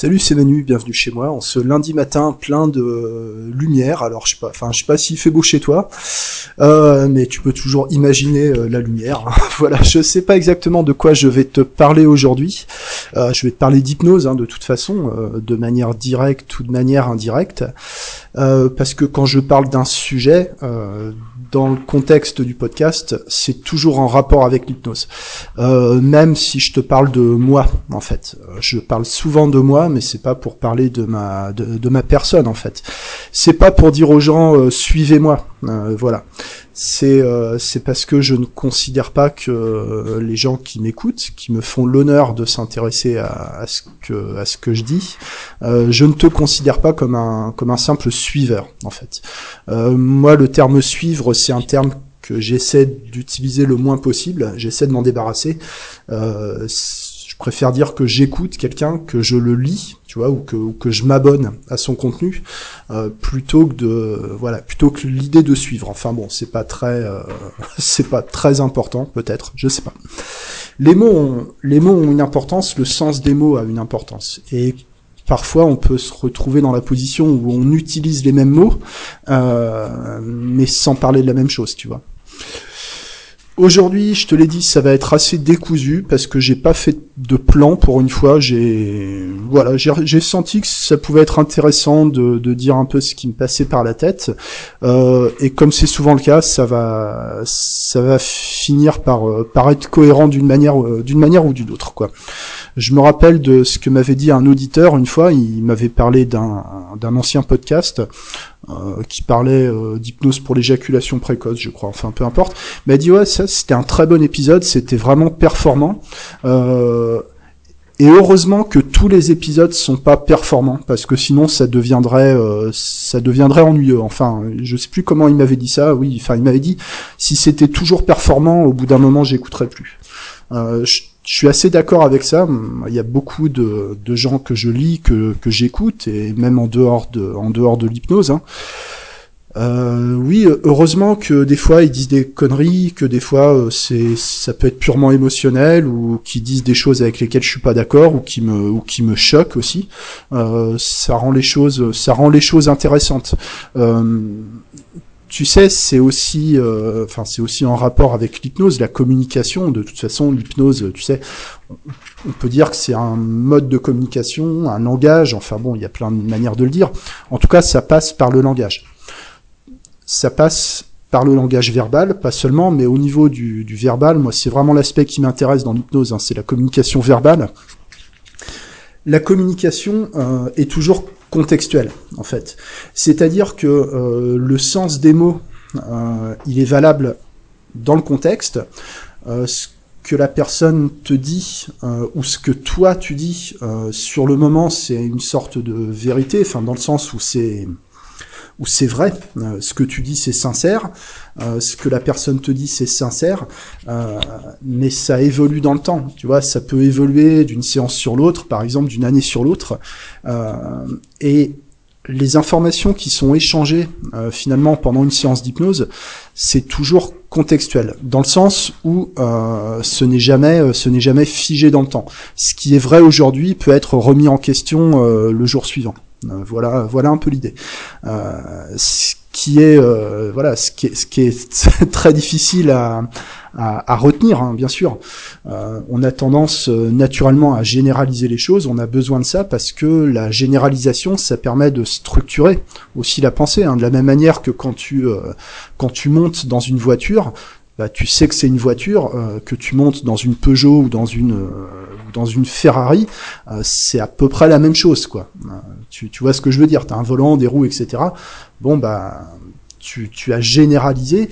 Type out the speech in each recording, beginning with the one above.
Salut, c'est Manu, bienvenue chez moi. En ce lundi matin plein de lumière. Alors je sais pas, enfin je sais pas s'il fait beau chez toi, euh, mais tu peux toujours imaginer euh, la lumière. voilà, je sais pas exactement de quoi je vais te parler aujourd'hui. Euh, je vais te parler d'hypnose, hein, de toute façon, de manière directe ou de manière indirecte, parce que quand je parle d'un sujet, dans le contexte du podcast, c'est toujours en rapport avec l'hypnose. même si je te parle de moi, en fait, je parle souvent de moi mais c'est pas pour parler de ma de, ma personne en fait. C'est pas pour dire aux gens euh, suivez-moi. Euh, voilà. C'est euh, parce que je ne considère pas que les gens qui m'écoutent, qui me font l'honneur de s'intéresser à, ce que à ce que je dis, je ne te considère pas comme un comme un simple suiveur en fait. moi, le terme suivre, c'est un terme que j'essaie d'utiliser le moins possible. J'essaie de m'en débarrasser. Euh, préfère dire que j'écoute quelqu'un, que je le lis, tu vois, ou que, que je m'abonne à son contenu, euh, plutôt que de, voilà, plutôt que l'idée de suivre. Enfin bon, c'est pas très, euh, c'est pas très important, peut-être, je sais pas. Les mots, ont, les mots ont une importance, le sens des mots a une importance, et parfois on peut se retrouver dans la position où on utilise les mêmes mots, euh, mais sans parler de la même chose, tu vois. Aujourd'hui, je te l'ai dit, ça va être assez décousu parce que j'ai pas fait de plan pour une fois. J'ai voilà, j'ai senti que ça pouvait être intéressant de, de, dire un peu ce qui me passait par la tête. Euh, et comme c'est souvent le cas, ça va ça va finir par euh, par être cohérent d'une manière euh, d'une manière ou d'une autre quoi. Je me rappelle de ce que m'avait dit un auditeur une fois. Il m'avait parlé d'un d'un ancien podcast euh, qui parlait euh, d'hypnose pour l'éjaculation précoce, je crois, enfin peu importe, m'a dit ouais ça c'était un très bon épisode, c'était vraiment performant. Euh, et heureusement que tous les épisodes sont pas performants parce que sinon ça deviendrait ça deviendrait ennuyeux. Enfin, je sais plus comment il m'avait dit ça. Oui, enfin il m'avait dit si c'était toujours performant, au bout d'un moment j'écouterais plus. Je, je suis assez d'accord avec ça. Il y a beaucoup de, de gens que je lis, que, que j'écoute, et même en dehors de, en dehors de l'hypnose. Hein. Euh, oui, heureusement que des fois ils disent des conneries, que des fois euh, c'est ça peut être purement émotionnel ou qu'ils disent des choses avec lesquelles je suis pas d'accord ou qui me ou qui me choquent aussi. Euh, ça rend les choses ça rend les choses intéressantes. Euh, tu sais, c'est aussi, enfin, c'est aussi en rapport avec l'hypnose, la communication. De toute façon, l'hypnose, tu sais, on peut dire que c'est un mode de communication, un langage. Enfin bon, il y a plein de manières de le dire. En tout cas, ça passe par le langage. Ça passe par le langage verbal, pas seulement, mais au niveau du, verbal, moi, c'est vraiment l'aspect qui m'intéresse dans l'hypnose. Hein, c'est la communication verbale. La communication euh, est toujours contextuel en fait. C'est-à-dire que euh, le sens des mots, euh, il est valable dans le contexte. Euh, ce que la personne te dit ou ce que toi tu dis sur le moment, c'est une sorte de vérité, enfin dans le sens où c'est où c'est vrai, euh, ce que tu dis c'est sincère, euh, ce que la personne te dit c'est sincère, euh, mais ça évolue dans le temps, tu vois, ça peut évoluer d'une séance sur l'autre, par exemple d'une année sur l'autre, et les informations qui sont échangées finalement pendant une séance d'hypnose, c'est toujours contextuel, dans le sens où ce n'est jamais, ce n'est jamais figé dans le temps. Ce qui est vrai aujourd'hui peut être remis en question le jour suivant. Euh, voilà, voilà un peu l'idée. Euh, ce qui est, euh, voilà, ce qui est, ce qui est très difficile à, à, retenir, hein, bien sûr. on a tendance naturellement à généraliser les choses. On a besoin de ça parce que la généralisation, ça permet de structurer aussi la pensée. Hein, de la même manière que quand tu quand tu montes dans une voiture, bah, tu sais que c'est une voiture, que tu montes dans une Peugeot ou dans une dans une Ferrari, euh, c'est à peu près la même chose, quoi. Tu, tu vois ce que je veux dire T'as un volant, des roues, etc. Bon, bah, tu, tu as généralisé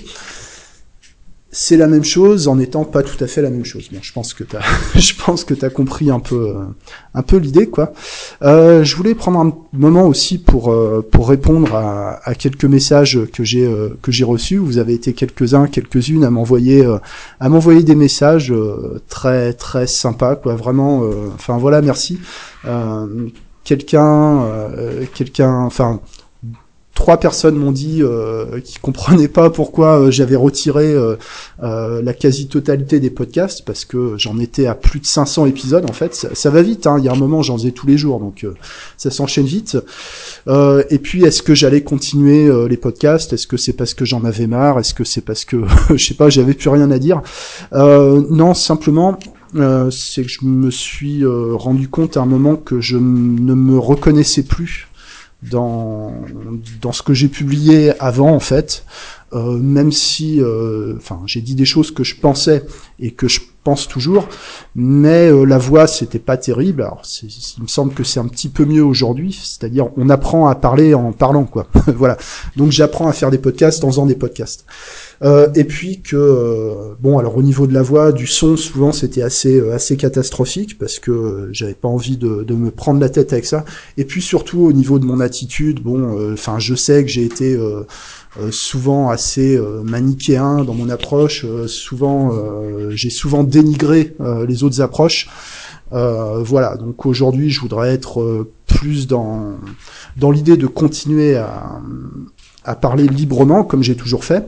c'est la même chose en étant pas tout à fait la même chose. Bon, je pense que t'as, je pense que t'as compris un peu, un peu l'idée, quoi. Euh, je voulais prendre un moment aussi pour euh, pour répondre à, quelques messages que j'ai euh, que j'ai reçus. Vous avez été quelques uns, quelques-unes à m'envoyer à m'envoyer des messages très très sympas, quoi. Vraiment. Enfin voilà, merci. Quelqu'un, quelqu'un, enfin trois personnes m'ont dit euh, qui comprenaient pas pourquoi euh, j'avais retiré euh, euh, la quasi-totalité des podcasts parce que j'en étais à plus de 500 épisodes en fait. Ça, va vite. Hein. Il y a un moment, j'en faisais tous les jours, donc ça s'enchaîne vite. et puis, est-ce que j'allais continuer les podcasts? Est-ce que c'est parce que j'en avais marre? Est-ce que c'est parce que je sais pas, j'avais plus rien à dire? Non, simplement. C'est que je me suis rendu compte à un moment que je ne me reconnaissais plus dans ce que j'ai publié avant en fait. Euh, même si euh, j'ai dit des choses que je pensais et que je pense toujours mais euh, la voix c'était pas terrible. Alors il me semble que c'est un petit peu mieux aujourd'hui c'est-à-dire on apprend à parler en parlant quoi. Voilà. Donc j'apprends à faire des podcasts en faisant des podcasts. Euh, et puis que euh, bon alors au niveau de la voix, du son, souvent c'était assez euh, assez catastrophique parce que j'avais pas envie de, de, me prendre la tête avec ça. Et puis surtout au niveau de mon attitude, bon, enfin je sais que j'ai été souvent assez manichéen dans mon approche. souvent, j'ai souvent dénigré les autres approches. voilà, donc aujourd'hui, je voudrais être plus dans dans l'idée de continuer à, à parler librement comme j'ai toujours fait,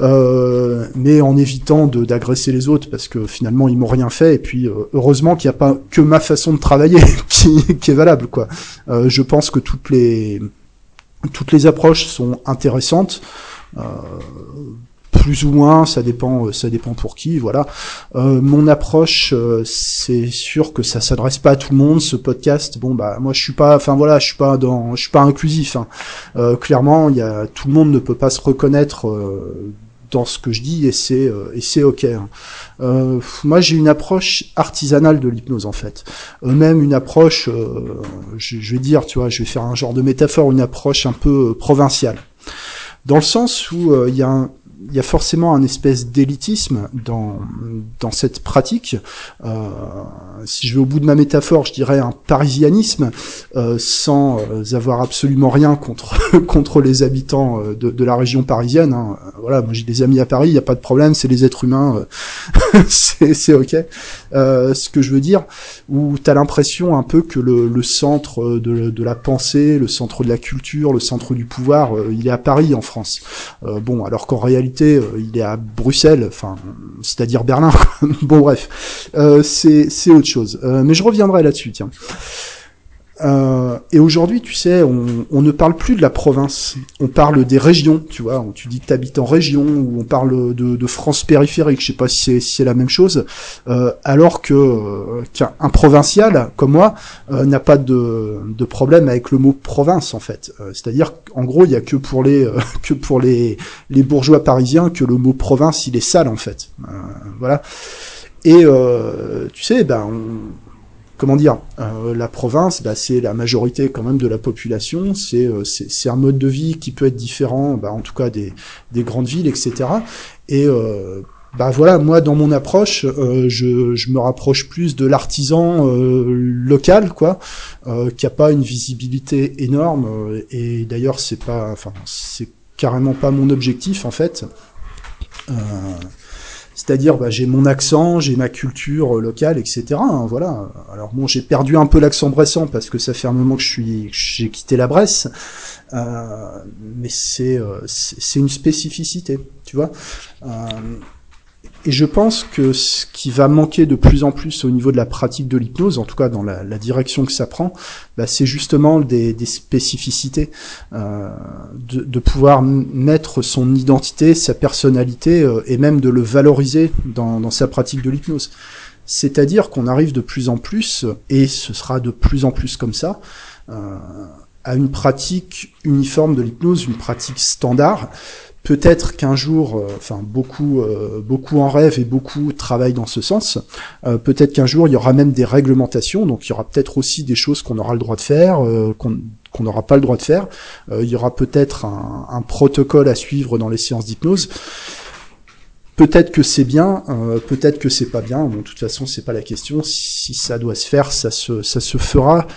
euh, mais en évitant d'agresser les autres parce que finalement ils m'ont rien fait et puis euh, heureusement qu'il n'y a pas que ma façon de travailler qui, qui est valable quoi. Euh, je pense que toutes les toutes les approches sont intéressantes. Euh, plus ou moins, ça dépend, euh, ça dépend pour qui, voilà. Euh, mon approche, c'est sûr que ça s'adresse pas à tout le monde. Ce podcast, bon bah moi je suis pas, enfin voilà, je suis pas dans, je suis pas inclusif. Hein. clairement, il y a tout le monde ne peut pas se reconnaître dans ce que je dis et c'est et c'est ok. Hein. moi j'ai une approche artisanale de l'hypnose en fait, même une approche, je, je, vais dire, tu vois, je vais faire un genre de métaphore, une approche un peu provinciale, dans le sens où il y a un, il y a forcément un espèce d'élitisme dans, dans cette pratique. Euh, si je vais au bout de ma métaphore, je dirais un parisianisme, euh, sans euh, avoir absolument rien contre, contre les habitants de, la région parisienne. Hein. Voilà, moi j'ai des amis à Paris, il n'y a pas de problème, c'est les êtres humains, c'est ok. ce que je veux dire, où tu as l'impression un peu que le, le centre de, de, la pensée, le centre de la culture, le centre du pouvoir, il est à Paris en France. bon, alors qu'en réalité, euh, il est à Bruxelles, enfin, c'est-à-dire Berlin. bon, bref, euh, c'est autre chose. Euh, mais je reviendrai là-dessus, tiens. Euh, et aujourd'hui, tu sais, on, on, ne parle plus de la province, on parle des régions, tu vois. Tu dis que tu habites en région, ou on parle de, de France périphérique, je sais pas si c'est la même chose, euh, alors que euh, qu'un provincial comme moi euh, n'a pas de, de, problème avec le mot province en fait. C'est-à-dire qu'en gros, il y a que pour les que pour les, les bourgeois parisiens que le mot province il est sale en fait. voilà. Et tu sais, ben on, comment dire, euh, la province, bah, c'est la majorité quand même de la population, c'est euh, un mode de vie qui peut être différent, bah, en tout cas des, des grandes villes, etc. Et euh, bah voilà, moi dans mon approche, euh, je, je, me rapproche plus de l'artisan local, quoi, qui a pas une visibilité énorme. et d'ailleurs, c'est pas, enfin, c'est carrément pas mon objectif en fait. C'est-à-dire, bah, j'ai mon accent, j'ai ma culture euh, locale, etc. Hein, voilà. Alors bon, j'ai perdu un peu l'accent bressant parce que ça fait un moment que je suis, j'ai quitté la Bresse, euh, mais c'est, euh, c'est une spécificité, tu vois. Euh, et je pense que ce qui va manquer de plus en plus au niveau de la pratique de l'hypnose, en tout cas dans la, direction que ça prend, bah, c'est justement des, spécificités, euh, de, pouvoir mettre son identité, sa personnalité, euh, et même de le valoriser dans, dans sa pratique de l'hypnose. C'est-à-dire qu'on arrive de plus en plus, et ce sera de plus en plus comme ça, euh, à une pratique uniforme de l'hypnose, une pratique standard, Peut-être qu'un jour, euh, enfin beaucoup, euh, beaucoup en rêvent et beaucoup travaillent dans ce sens. Euh, peut-être qu'un jour il y aura même des réglementations, donc il y aura peut-être aussi des choses qu'on aura le droit de faire, qu'on n'aura pas le droit de faire. il y aura peut-être un, protocole à suivre dans les séances d'hypnose. Peut-être que c'est bien, peut-être que c'est pas bien. Bon, de toute façon, c'est pas la question. Si ça doit se faire, ça se, fera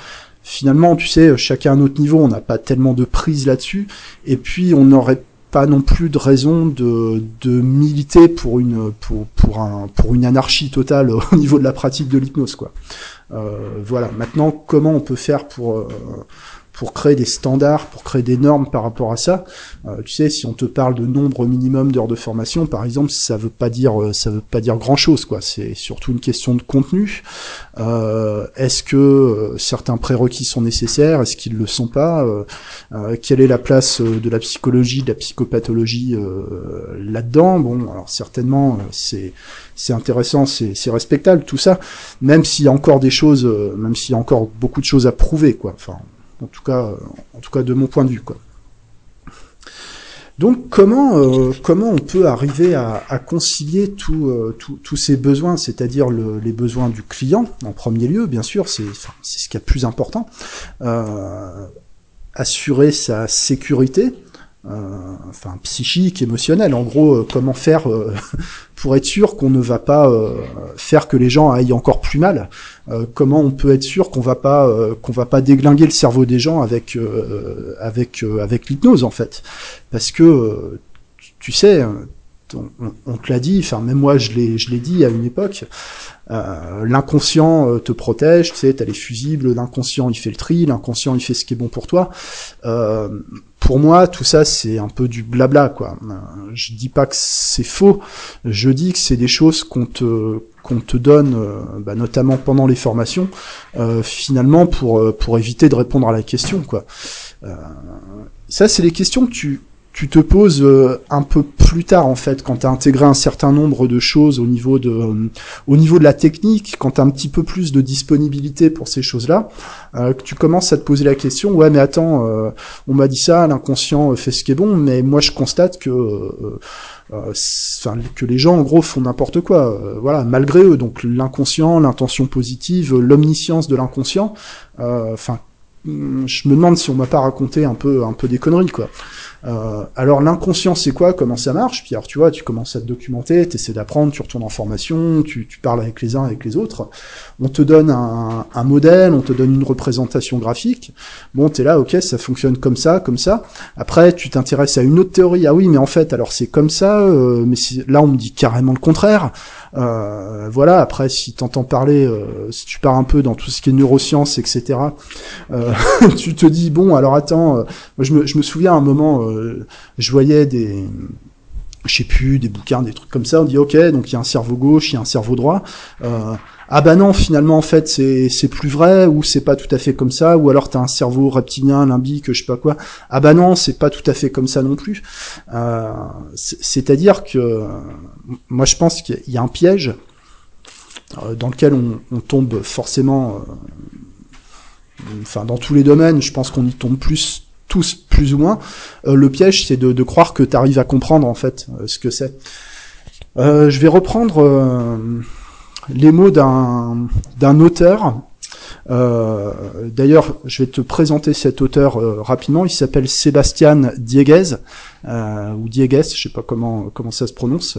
finalement, tu sais, chacun à notre niveau, on n'a pas tellement de prise là-dessus. Et puis, on n'aurait pas non plus de raison de, de militer pour une pour, pour un pour une anarchie totale au niveau de la pratique de l'hypnose quoi. Euh, voilà. Maintenant, comment on peut faire pour euh, pour créer des standards, pour créer des normes par rapport à ça. Euh, tu sais, si on te parle de nombre minimum d'heures de formation, par exemple, ça veut pas dire euh, ça veut pas dire grand chose, quoi. C'est surtout une question de contenu. Euh, est-ce que certains prérequis sont nécessaires? Est-ce qu'ils le sont pas? Quelle est la place de la psychologie, de la psychopathologie là-dedans? Bon, alors certainement, c'est c'est intéressant, c'est respectable tout ça, même s'il y a encore des choses, même s'il y a encore beaucoup de choses à prouver, quoi. Enfin, en tout cas, en tout cas de mon point de vue, quoi. Donc comment euh, comment on peut arriver à, concilier euh, tous ces besoins, c'est-à-dire les besoins du client en premier lieu, bien sûr, c'est c'est ce qui est plus important, euh, assurer sa sécurité, euh, enfin psychique, émotionnel. En gros, euh, comment faire euh, pour être sûr qu'on ne va pas faire que les gens aillent encore plus mal Comment on peut être sûr qu'on va pas qu'on va pas déglinguer le cerveau des gens avec avec avec l'hypnose en fait Parce que tu sais, on, te l'a dit, enfin même moi je l'ai je l'ai dit à une époque. Euh, l'inconscient te protège, tu sais, t'as les fusibles, l'inconscient il fait le tri, l'inconscient il fait ce qui est bon pour toi. Euh, pour moi, tout ça, c'est un peu du blabla, quoi. Euh, je dis pas que c'est faux, je dis que c'est des choses qu'on te qu'on te donne, euh, bah, notamment pendant les formations, euh, finalement pour pour éviter de répondre à la question, quoi. ça, c'est les questions que tu tu te poses euh, un peu plus tard en fait quand tu as intégré un certain nombre de choses au niveau de euh, au niveau de la technique quand tu as un petit peu plus de disponibilité pour ces choses-là euh, que tu commences à te poser la question ouais mais attends on m'a dit ça l'inconscient fait ce qui est bon mais moi je constate que enfin que les gens en gros font n'importe quoi voilà malgré eux. Donc l'inconscient l'intention positive l'omniscience de l'inconscient enfin je me demande si on m'a pas raconté un peu un peu des conneries quoi euh, alors l'inconscient c'est quoi? Comment ça marche? Puis alors tu vois, tu commences à te documenter, tu essaies d'apprendre, tu retournes en formation, tu, tu, parles avec les uns, avec les autres. On te donne un, un modèle, on te donne une représentation graphique. Bon, t'es là, ok, ça fonctionne comme ça, comme ça. Après, tu t'intéresses à une autre théorie. Ah oui, mais en fait, alors c'est comme ça, euh, mais là on me dit carrément le contraire. Euh, voilà. Après, si t'entends parler, euh, si tu pars un peu dans tout ce qui est neurosciences, etc. Euh, tu te dis bon, alors attends. moi, je me, je me souviens à un moment euh, je voyais des je sais plus, des bouquins, des trucs comme ça, on dit ok, donc il y a un cerveau gauche, il y a un cerveau droit. Euh, ah bah non, finalement en fait c'est c'est plus vrai ou c'est pas tout à fait comme ça, ou alors t'as un cerveau reptilien, limbique, je sais pas quoi. Ah bah non, c'est pas tout à fait comme ça non plus. Euh, c'est-à-dire que moi je pense qu'il y a un piège dans lequel on, on tombe forcément. Enfin, dans tous les domaines, je pense qu'on y tombe plus tous plus ou moins. Euh, le piège, c'est de, croire que tu arrives à comprendre en fait euh, ce que c'est. Euh, je vais reprendre les mots d'un d'un auteur. D'ailleurs, je vais te présenter cet auteur rapidement. Il s'appelle Sébastien Dieguez ou Dieguez, je sais pas comment comment ça se prononce.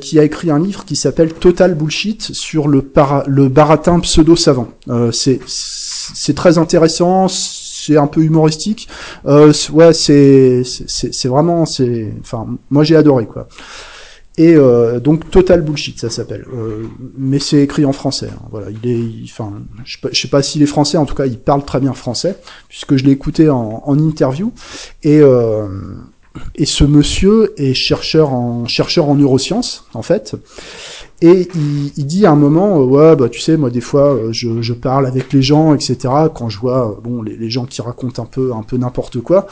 qui a écrit un livre qui s'appelle Total Bullshit sur le, le baratin pseudo-savant. c'est c'est très intéressant, c'est un peu humoristique. Euh, ouais, c'est c'est vraiment c'est enfin moi j'ai adoré quoi. Et euh, donc Total Bullshit, ça s'appelle. Euh, mais c'est écrit en français. Hein, voilà, il est, enfin, je, sais pas, s'il est français. En tout cas, il parle très bien français puisque je l'ai écouté en, interview. Et et ce monsieur est chercheur en neurosciences en fait. Et il, dit à un moment, euh, ouais, bah tu sais, moi des fois, euh, je, parle avec les gens, etc. Quand je vois, euh, bon, les, gens qui racontent un peu, un peu n'importe quoi,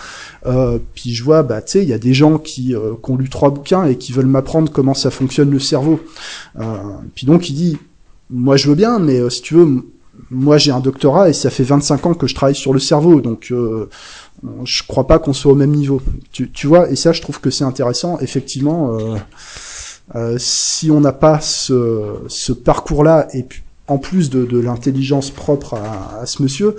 puis je vois, bah tu sais, il y a des gens qui, qui, ont lu trois bouquins et qui veulent m'apprendre comment ça fonctionne le cerveau. Puis donc il dit, moi je veux bien, mais si tu veux, moi j'ai un doctorat et ça fait 25 ans que je travaille sur le cerveau, donc je crois pas qu'on soit au même niveau. Tu, vois, et ça, je trouve que c'est intéressant. Effectivement, euh, si on n'a pas ce, parcours-là, et en plus de, l'intelligence propre à, ce monsieur,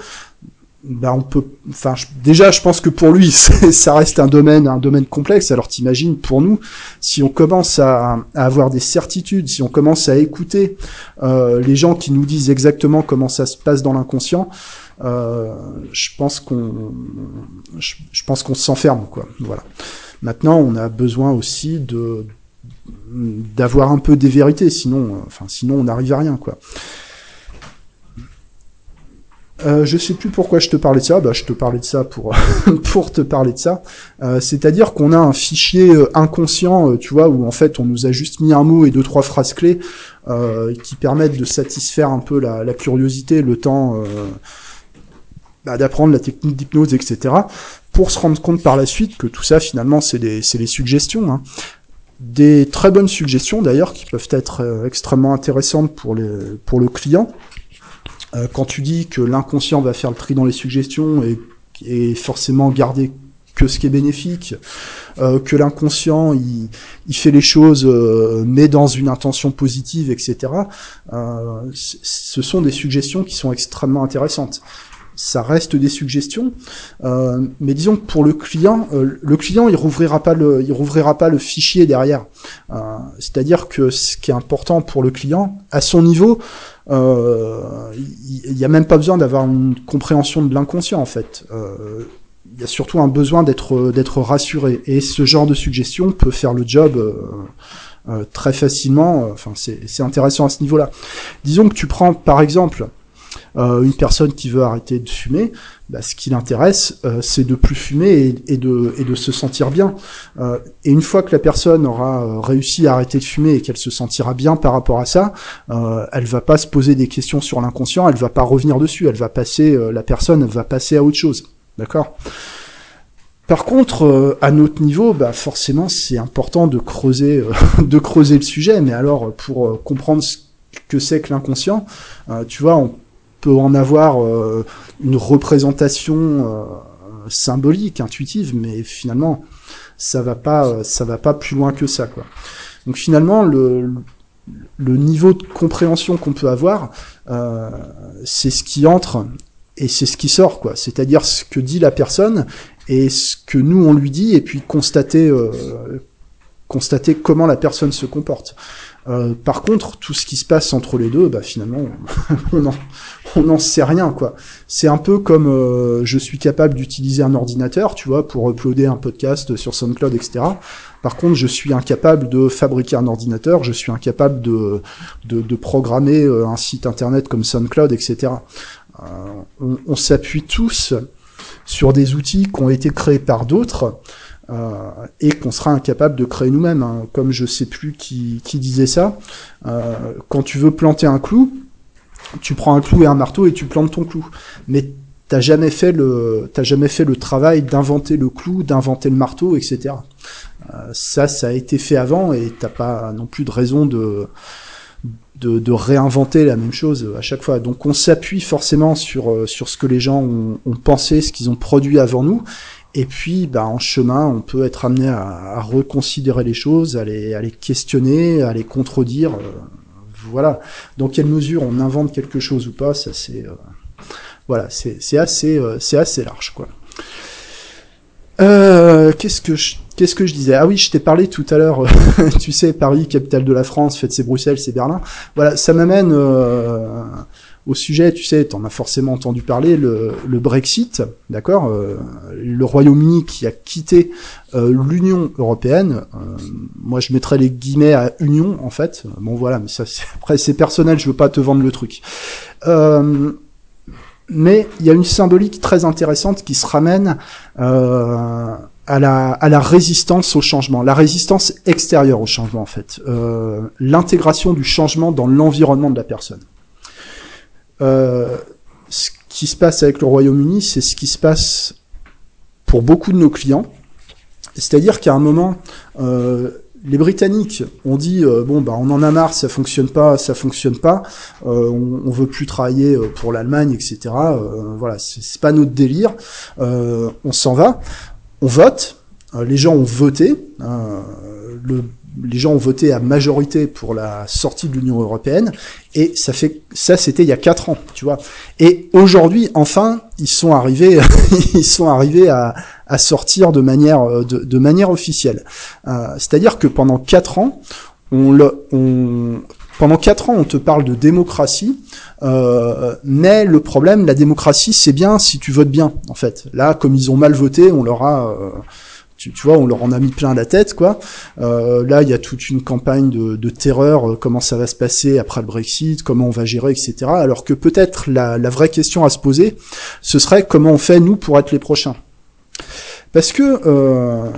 bah on peut, enfin déjà je pense que pour lui ça reste un domaine un domaine complexe. Alors t'imagines pour nous si on commence à, à, avoir des certitudes, si on commence à écouter euh, les gens qui nous disent exactement comment ça se passe dans l'inconscient, euh, je pense qu'on je, je pense qu'on s'enferme quoi. Voilà. Maintenant on a besoin aussi de d'avoir un peu des vérités, sinon, enfin, sinon on n'arrive à rien, quoi. Euh, je sais plus pourquoi je te parlais de ça. Bah, je te parlais de ça pour pour te parler de ça. Euh, C'est-à-dire qu'on a un fichier euh, inconscient, euh, tu vois, où en fait on nous a juste mis un mot et deux trois phrases clés euh, qui permettent de satisfaire un peu la, la curiosité, le temps bah, d'apprendre la technique d'hypnose, etc. Pour se rendre compte par la suite que tout ça finalement c'est des c'est les suggestions. Hein. Des très bonnes suggestions d'ailleurs qui peuvent être extrêmement intéressantes pour les pour le client euh, quand tu dis que l'inconscient va faire le tri dans les suggestions et, et forcément garder que ce qui est bénéfique, euh, que l'inconscient il, il, fait les choses euh, mais dans une intention positive, etc. Euh, ce sont des suggestions qui sont extrêmement intéressantes. Ça reste des suggestions, euh, mais disons que pour le client, euh, le client il rouvrira pas le, il rouvrira pas le fichier derrière. C'est-à-dire que ce qui est important pour le client, à son niveau, euh, il n'y a même pas besoin d'avoir une compréhension de l'inconscient en fait. Euh, il y a surtout un besoin d'être d'être rassuré et ce genre de suggestion peut faire le job euh, euh très facilement. Enfin, c'est intéressant à ce niveau-là. Disons que tu prends par exemple euh, une personne qui veut arrêter de fumer, bah, ce qui l'intéresse, euh, c'est de plus fumer et, de, et de se sentir bien. Euh, et une fois que la personne aura euh, réussi à arrêter de fumer et qu'elle se sentira bien par rapport à ça, euh, elle va pas se poser des questions sur l'inconscient, elle va pas revenir dessus, elle va passer, euh, la personne va passer à autre chose. D'accord? Par contre, à notre niveau, bah forcément, c'est important de creuser, de creuser le sujet. Mais alors, pour comprendre ce que c'est que l'inconscient, tu vois, on peut en avoir euh, une représentation euh, symbolique, intuitive, mais finalement, ça va pas, ça va pas plus loin que ça. Donc finalement, le, niveau de compréhension qu'on peut avoir, euh, c'est ce qui entre et c'est ce qui sort. C'est-à-dire ce que dit la personne et ce que nous on lui dit, et puis euh, constater comment la personne se comporte. Euh, par contre, tout ce qui se passe entre les deux, bah finalement, on n'en sait rien, quoi. C'est un peu comme euh, je suis capable d'utiliser un ordinateur, tu vois, pour uploader un podcast sur SoundCloud, etc. Par contre, je suis incapable de fabriquer un ordinateur, je suis incapable de, de, de programmer euh, un site internet comme SoundCloud, etc. Euh, on, on s'appuie tous sur des outils qui ont été créés par d'autres, euh, et qu'on sera incapable de créer nous-mêmes. Hein. Comme je sais plus qui, qui disait ça, euh, quand tu veux planter un clou, tu prends un clou et un marteau et tu plantes ton clou. Mais t'as jamais fait le t'as jamais fait le travail d'inventer le clou, d'inventer le marteau, etc. Euh, ça, ça a été fait avant et t'as pas non plus de raison de de, réinventer la même chose à chaque fois. Donc on s'appuie forcément sur sur ce que les gens ont pensé, ce qu'ils ont produit avant nous, et puis, bah, en chemin, on peut être amené à, à reconsidérer les choses, à les, à les, questionner, à les contredire. Euh, voilà. Dans quelle mesure on invente quelque chose ou pas, ça c'est, euh, voilà, c'est assez, euh, c'est assez large, quoi. Euh, qu'est-ce que je, qu'est-ce que je disais? Ah oui, je t'ai parlé tout à l'heure. tu sais, Paris, capitale de la France, fait c'est Bruxelles, c'est Berlin. Voilà, ça m'amène euh, au sujet, tu sais, t'en as forcément entendu parler, le, Brexit, d'accord euh, Le Royaume-Uni qui a quitté euh, l'Union européenne. Euh, moi, je mettrais les guillemets à Union, en fait. Bon, voilà, mais après, c'est personnel, je veux pas te vendre le truc. Euh, mais il y a une symbolique très intéressante qui se ramène euh, à la, à la résistance au changement, la résistance extérieure au changement en fait, l'intégration du changement dans l'environnement de la personne. Euh, ce qui se passe avec le Royaume-Uni, c'est ce qui se passe pour beaucoup de nos clients. C'est-à-dire qu'à un moment, euh, les Britanniques ont dit euh, bon bah on en a marre, ça fonctionne pas, ça fonctionne pas, on, on, veut plus travailler pour l'Allemagne, etc. Euh, voilà, c'est pas notre délire. On s'en va, on vote. les gens ont voté. le les gens ont voté à majorité pour la sortie de l'Union européenne et ça fait ça c'était il y a quatre ans, tu vois. Et aujourd'hui, enfin, ils sont arrivés, ils sont arrivés à, à sortir de manière de, de manière officielle. Euh, C'est-à-dire que pendant quatre ans, on le, on, pendant quatre ans, on te parle de démocratie, euh, mais le problème, la démocratie, c'est bien si tu votes bien, en fait. Là, comme ils ont mal voté, on leur a, euh, tu, vois, on leur en a mis plein la tête, quoi. Euh, là, il y a toute une campagne de, de, terreur, euh, comment ça va se passer après le Brexit, comment on va gérer, etc. Alors que peut-être la, vraie question à se poser, ce serait comment on fait nous pour être les prochains. Parce que, euh,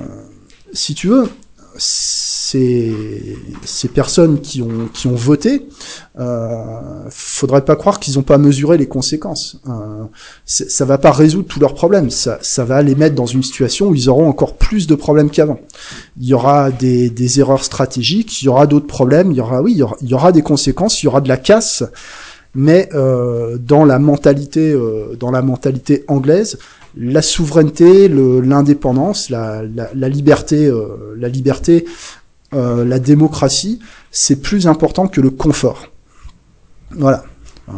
si tu veux, ces, ces personnes qui ont, qui ont voté, euh, faudrait pas croire qu'ils n'ont pas mesuré les conséquences. Euh, ça va pas résoudre tous leurs problèmes. Ça, ça va les mettre dans une situation où ils auront encore plus de problèmes qu'avant. Il y aura des, des erreurs stratégiques, il y aura d'autres problèmes, il y aura, oui, il y aura, des conséquences, il y aura de la casse mais euh, dans la mentalité euh, dans la mentalité anglaise la souveraineté l'indépendance la, la, liberté la liberté euh, la démocratie, c'est plus important que le confort. Voilà. Euh,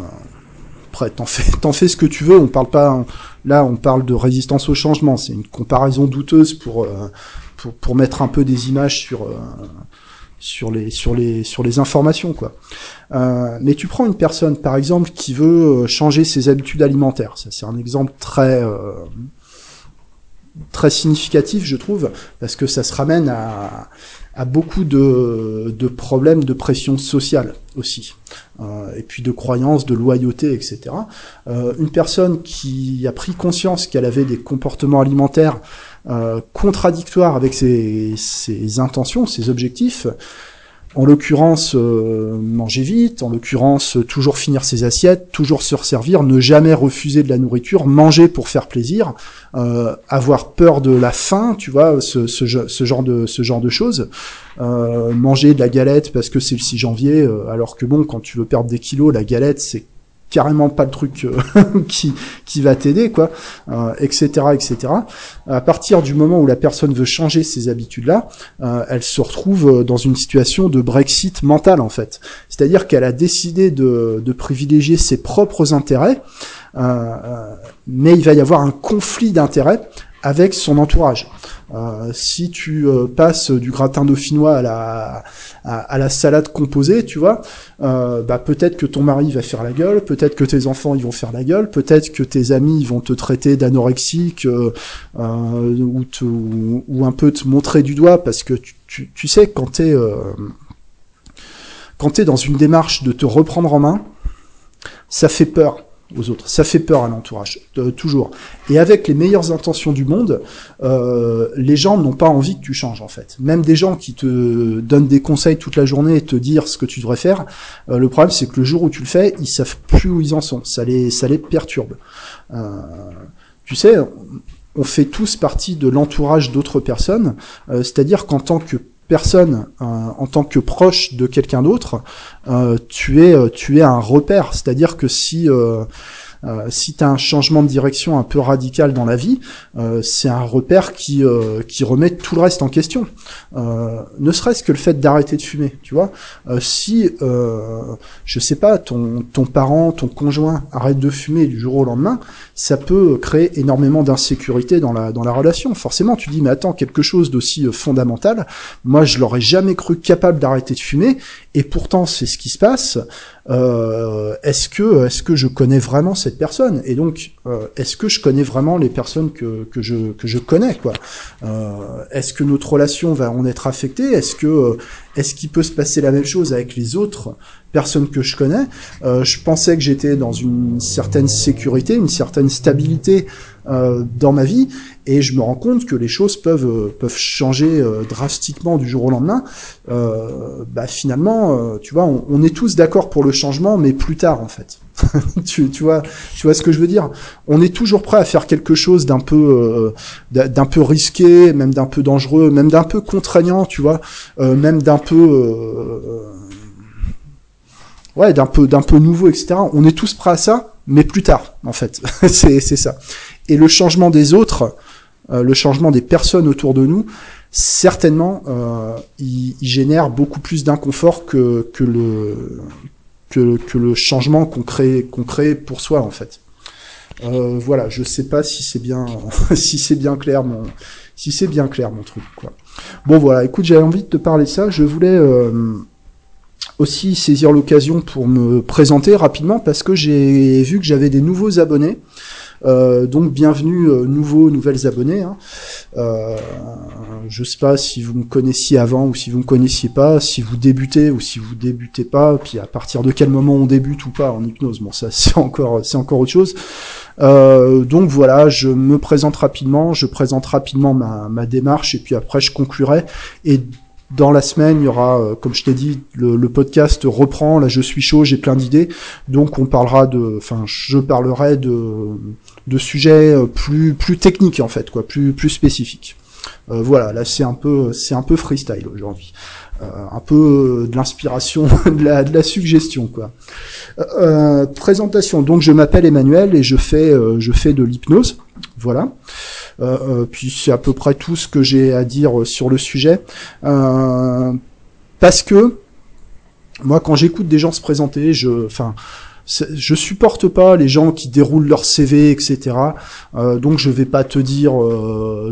après, t'en fais, t'en fais ce que tu veux. On parle pas. Là, on parle de résistance au changement. C'est une comparaison douteuse pour euh, pour mettre un peu des images sur sur les sur les sur les informations quoi. mais tu prends une personne par exemple qui veut changer ses habitudes alimentaires. Ça c'est un exemple très très significatif je trouve parce que ça se ramène à beaucoup de, problèmes de pression sociale aussi, euh, et puis de croyances, de loyauté, etc. Euh, une personne qui a pris conscience qu'elle avait des comportements alimentaires euh, contradictoires avec ses, intentions, ses objectifs, en l'occurrence euh, manger vite, en l'occurrence toujours finir ses assiettes, toujours se resservir, ne jamais refuser de la nourriture, manger pour faire plaisir, euh, avoir peur de la faim, tu vois, ce, genre de choses, euh, manger de la galette parce que c'est le 6 janvier, alors que bon, quand tu veux perdre des kilos, la galette c'est carrément pas le truc euh, qui, qui va t'aider, quoi, euh, etc., etc. À partir du moment où la personne veut changer ses habitudes-là, euh, elle se retrouve dans une situation de Brexit mental, en fait. C'est-à-dire qu'elle a décidé de, de privilégier ses propres intérêts, mais il va y avoir un conflit d'intérêts avec son entourage. Euh, si tu euh, passes du gratin dauphinois à la, à, la salade composée, tu vois, euh, bah peut-être que ton mari va faire la gueule, peut-être que tes enfants ils vont faire la gueule, peut-être que tes amis ils vont te traiter d'anorexique ou, ou, un peu te montrer du doigt parce que tu, tu, tu sais quand t'es quand t'es dans une démarche de te reprendre en main, ça fait peur aux autres. Ça fait peur à l'entourage, toujours. Et avec les meilleures intentions du monde, euh, les gens n'ont pas envie que tu changes en fait. Même des gens qui te donnent des conseils toute la journée et te dire ce que tu devrais faire, euh, le problème c'est que le jour où tu le fais, ils savent plus où ils en sont. Ça les, ça les perturbe. Euh, tu sais, on fait tous partie de l'entourage d'autres personnes, euh, c'est-à-dire qu'en tant que personne euh, en tant que proche de quelqu'un d'autre, euh, tu es euh, tu es un repère. C'est-à-dire que si euh, si tu un changement de direction un peu radical dans la vie, euh, c'est un repère qui, euh, qui remet tout le reste en question. ne serait-ce que le fait d'arrêter de fumer, tu vois. si, je sais pas, ton, ton parent, ton conjoint arrête de fumer du jour au lendemain, ça peut créer énormément d'insécurité dans la, dans la relation. Forcément, tu dis, mais attends, quelque chose d'aussi fondamental, moi je l'aurais jamais cru capable d'arrêter de fumer, et pourtant c'est ce qui se passe. Euh, est-ce que est-ce que je connais vraiment cette personne? Et donc euh, est-ce que je connais vraiment les personnes que, que je que je connais quoi? Euh, est-ce que notre relation va en être affectée? Est-ce que est-ce qu'il peut se passer la même chose avec les autres personnes que je connais? Je pensais que j'étais dans une certaine sécurité une certaine stabilité dans ma vie et je me rends compte que les choses peuvent euh, peuvent changer euh, drastiquement du jour au lendemain. Euh, bah finalement, tu vois, on, est tous d'accord pour le changement, mais plus tard en fait. tu, tu, vois, tu vois ce que je veux dire? On est toujours prêt à faire quelque chose d'un peu d'un peu risqué, même d'un peu dangereux, même d'un peu contraignant, tu vois, même d'un peu ouais, d'un peu d'un peu nouveau, etc. On est tous prêts à ça, mais plus tard, en fait. c'est c'est ça. Et le changement des autres, euh, le changement des personnes autour de nous, certainement, euh, il, génère beaucoup plus d'inconfort que, que, le, que, le changement qu'on crée, qu'on crée pour soi, en fait. Euh, voilà, je sais pas si c'est bien, si c'est bien clair mon, si c'est bien clair mon truc, quoi. Bon voilà, écoute, j'avais envie de te parler ça. Je voulais euh, aussi saisir l'occasion pour me présenter rapidement parce que j'ai vu que j'avais des nouveaux abonnés. Euh, donc bienvenue euh, nouveaux, nouvelles abonnés. Hein. Euh, je sais pas si vous me connaissiez avant ou si vous me connaissiez pas, si vous débutez ou si vous débutez pas, puis à partir de quel moment on débute ou pas en hypnose. Bon, ça c'est encore c'est encore autre chose. Euh, donc voilà, je me présente rapidement, je présente rapidement ma, ma démarche et puis après je conclurai. Et dans la semaine, il y aura, euh, comme je t'ai dit, le, podcast reprend. Là, je suis chaud, j'ai plein d'idées. Donc, on parlera de, enfin, je parlerai de, de sujets euh, plus, plus techniques en fait, quoi, plus, plus spécifiques. Euh, voilà, là, c'est un peu, c'est un peu freestyle aujourd'hui. Euh, un peu de l'inspiration, de la, suggestion, quoi. présentation. Donc, je m'appelle Emmanuel et je fais, je fais de l'hypnose. Voilà. Euh, euh, puis c'est à peu près tout ce que j'ai à dire sur le sujet. Euh, parce que moi, quand j'écoute des gens se présenter, je, enfin, je supporte pas les gens qui déroulent leur CV, etc. Euh, donc je vais pas te dire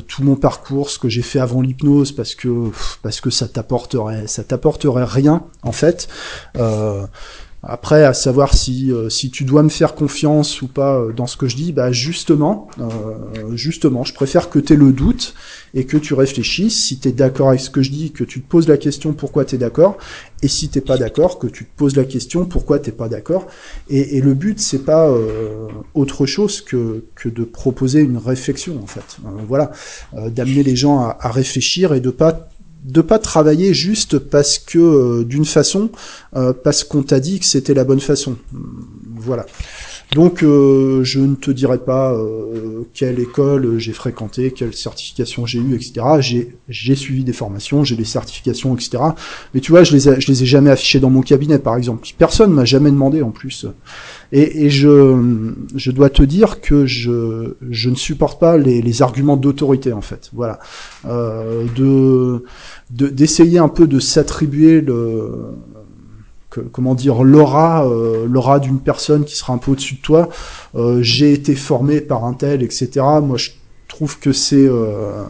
tout mon parcours, ce que j'ai fait avant l'hypnose, parce que parce que ça t'apporterait ça t'apporterait rien en fait. Euh, après, à savoir si euh, si tu dois me faire confiance ou pas euh, dans ce que je dis, bah justement, euh, justement, je préfère que tu aies le doute et que tu réfléchisses. Si tu es d'accord avec ce que je dis, que tu te poses la question pourquoi tu es d'accord, et si t'es pas d'accord, que tu te poses la question pourquoi t'es pas d'accord. Et, et, le but, c'est pas autre chose que que de proposer une réflexion en fait. voilà, d'amener les gens à, à réfléchir et de pas de pas travailler juste parce que euh, d'une façon, euh, parce qu'on t'a dit que c'était la bonne façon. Voilà. Donc euh, je ne te dirai pas quelle école j'ai fréquenté, quelle certification j'ai eu, etc. J'ai suivi des formations, j'ai des certifications, etc. Mais tu vois, je les je les ai jamais affichées dans mon cabinet, par exemple. Personne m'a jamais demandé en plus. Et, et, je, je dois te dire que je, je ne supporte pas les, les arguments d'autorité en fait. Voilà, euh, de d'essayer un peu de s'attribuer le comment dire l'aura euh, l'aura d'une personne qui sera un peu au-dessus de toi. Euh, J'ai été formé par un tel, etc. Moi, je trouve que c'est euh,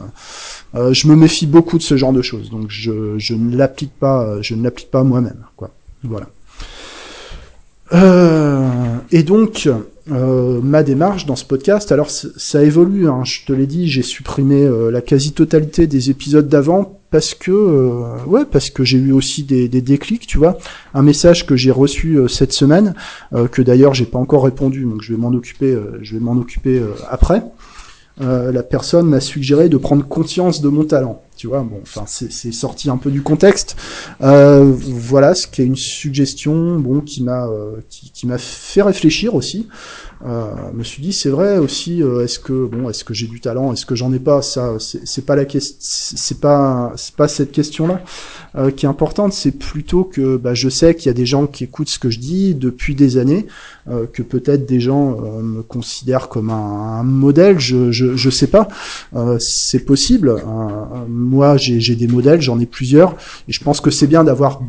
euh, je me méfie beaucoup de ce genre de choses, donc je, je ne l'applique pas, je ne l'applique pas moi-même, quoi. Voilà. Euh, et donc, euh, ma démarche dans ce podcast, alors ça évolue, hein, je te l'ai dit, j'ai supprimé euh, la quasi-totalité des épisodes d'avant parce que, euh, ouais, parce que j'ai eu aussi des, des, déclics, tu vois. Un message que j'ai reçu cette semaine, que d'ailleurs j'ai pas encore répondu, donc je vais m'en occuper, je vais m'en occuper après. la personne m'a suggéré de prendre conscience de mon talent. Tu vois, bon, enfin, c'est sorti un peu du contexte. Euh, voilà, ce qui est une suggestion, bon, qui m'a euh, qui, qui m'a fait réfléchir aussi. Euh, me suis dit, c'est vrai aussi. Euh, est-ce que bon, est-ce que j'ai du talent Est-ce que j'en ai pas? Ça, c'est pas la question. C'est pas c'est pas cette question-là euh, qui est importante. C'est plutôt que bah, je sais qu'il y a des gens qui écoutent ce que je dis depuis des années, euh, que peut-être des gens me considèrent comme un, un modèle. Je, je je sais pas. c'est possible moi, j'ai des modèles, j'en ai plusieurs, et je pense que c'est bien d'avoir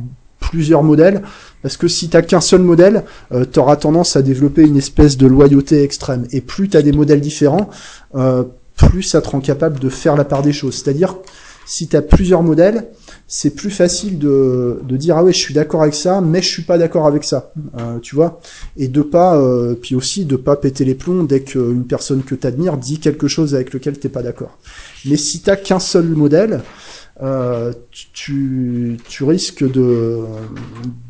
plusieurs modèles, parce que si t'as qu'un seul modèle, euh, tu auras tendance à développer une espèce de loyauté extrême. Et plus t'as des modèles différents, euh, plus ça te rend capable de faire la part des choses. C'est-à-dire, si t'as plusieurs modèles, c'est plus facile de, de dire ah ouais je suis d'accord avec ça mais je suis pas d'accord avec ça euh, tu vois? Et de pas euh, puis aussi de pas péter les plombs dès qu'une personne que t'admires dit quelque chose avec lequel t'es pas d'accord mais si t'as qu'un seul modèle euh, tu, risques de,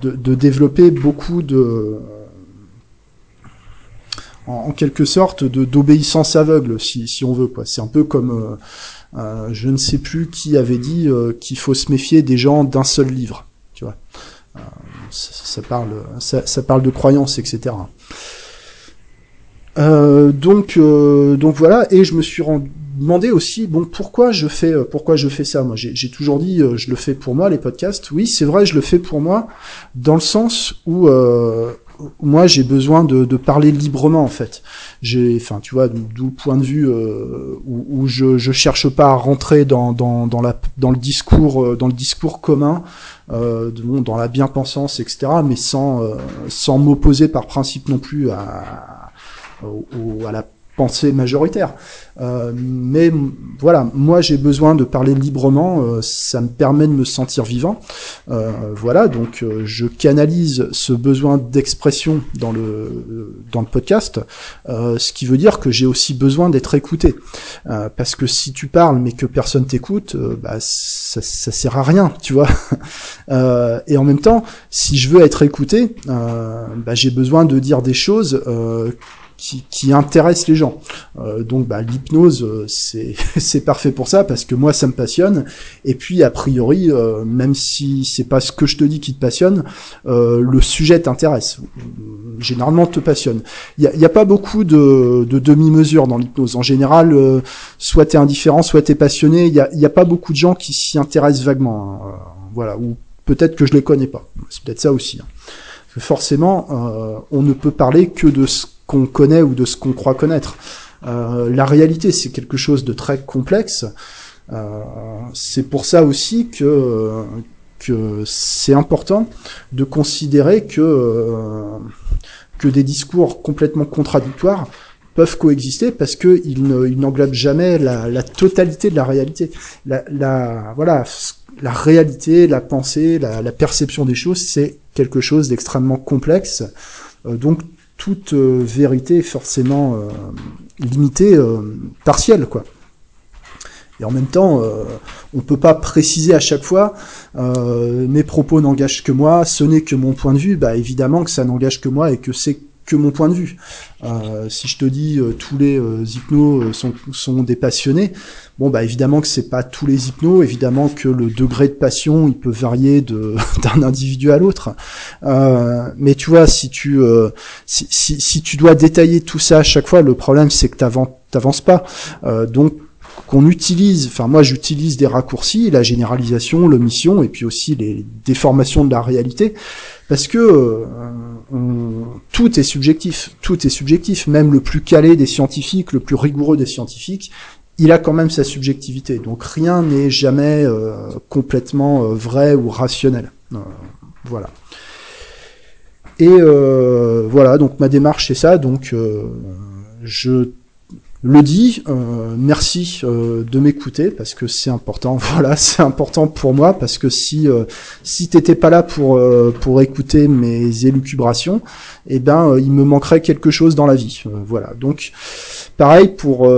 de, développer beaucoup de en, quelque sorte de d'obéissance aveugle si, si on veut c'est un peu comme euh, euh, je ne sais plus qui avait dit qu'il faut se méfier des gens d'un seul livre. Tu vois, ça, parle, ça, parle de croyances, etc. donc, donc voilà. Et je me suis demandé aussi, bon, pourquoi je fais, pourquoi je fais ça? Moi, j'ai toujours dit, je le fais pour moi, les podcasts. Oui, c'est vrai, je le fais pour moi, dans le sens où moi j'ai besoin de, de, parler librement en fait. J'ai, enfin tu vois, d'où le point de vue euh, où, où, je, je cherche pas à rentrer dans, dans, dans, la, dans le discours euh, dans le discours commun, euh, dans la bien-pensance etc. Mais sans euh, sans m'opposer par principe non plus à, à la pensée majoritaire. Euh, mais voilà, moi j'ai besoin de parler librement, euh, ça me permet de me sentir vivant. Euh, voilà, donc je canalise ce besoin d'expression dans le podcast, ce qui veut dire que j'ai aussi besoin d'être écouté. parce que si tu parles mais que personne t'écoute, bah, ça, ça sert à rien, tu vois. et en même temps, si je veux être écouté, bah, j'ai besoin de dire des choses qui, qui intéresse les gens. Euh, donc bah, l'hypnose, euh, c'est c'est parfait pour ça parce que moi ça me passionne. Et puis a priori, euh, même si c'est pas ce que je te dis qui te passionne, euh, le sujet t'intéresse. Généralement te passionne. Il y a, a, pas beaucoup de, de demi-mesures dans l'hypnose. En général, euh, soit t'es indifférent, soit t'es passionné. Il y a, y a pas beaucoup de gens qui s'y intéressent vaguement. Hein. voilà. Ou peut-être que je les connais pas. C'est peut-être ça aussi. Hein. Forcément, on ne peut parler que de ce qu'on connaît ou de ce qu'on croit connaître. Euh, la réalité, c'est quelque chose de très complexe. Euh, c'est pour ça aussi que que c'est important de considérer que euh, que des discours complètement contradictoires peuvent coexister parce que ils n'englobent jamais la, totalité de la réalité. La, la, voilà, la réalité, la pensée, la, la perception des choses, c'est quelque chose d'extrêmement complexe. Euh, donc toute euh, vérité forcément euh, limitée, euh, partielle, quoi. Et en même temps, on peut pas préciser à chaque fois mes propos n'engagent que moi, ce n'est que mon point de vue. Bah évidemment que ça n'engage que moi et que c'est que mon point de vue. Euh, si je te dis euh, tous les euh, hypnos sont, sont des passionnés, bon bah évidemment que c'est pas tous les hypnos, évidemment que le degré de passion il peut varier d'un individu à l'autre. mais tu vois, si tu si, si, si, tu dois détailler tout ça à chaque fois, le problème c'est que t'avances pas. donc qu'on utilise, enfin moi j'utilise des raccourcis, la généralisation, l'omission et puis aussi les déformations de la réalité, parce que tout est subjectif, tout est subjectif, même le plus calé des scientifiques, le plus rigoureux des scientifiques, il a quand même sa subjectivité. Donc rien n'est jamais euh, complètement euh, vrai ou rationnel. Euh, voilà. Et voilà, donc ma démarche c'est ça. Donc je le dis, euh, merci euh, de m'écouter parce que c'est important. Voilà, c'est important pour moi parce que si euh, si t'étais pas là pour euh, pour écouter mes élucubrations, eh ben il me manquerait quelque chose dans la vie. voilà. Donc pareil pour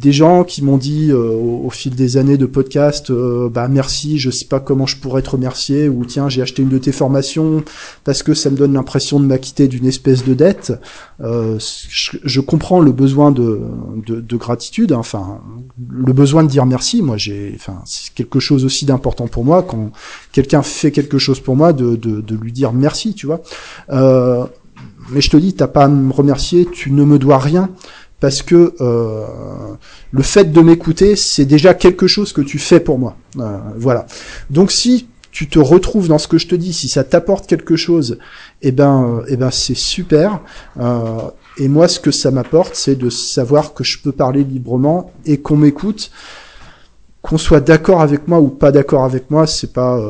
des gens qui m'ont dit euh, au, fil des années de podcast, euh, bah merci, je sais pas comment je pourrais te remercier, ou tiens j'ai acheté une de tes formations parce que ça me donne l'impression de m'acquitter d'une espèce de dette. Euh, je, comprends le besoin de, de, gratitude, hein, enfin le besoin de dire merci. Moi j'ai, enfin c'est quelque chose aussi d'important pour moi quand quelqu'un fait quelque chose pour moi de lui dire merci, tu vois. mais je te dis, t'as pas à me remercier, tu ne me dois rien parce que euh, le fait de m'écouter, c'est déjà quelque chose que tu fais pour moi. Euh, voilà. Donc si tu te retrouves dans ce que je te dis, si ça t'apporte quelque chose, eh ben, eh ben c'est super. Euh, et moi, ce que ça m'apporte, c'est de savoir que je peux parler librement et qu'on m'écoute, qu'on soit d'accord avec moi ou pas d'accord avec moi, c'est pas,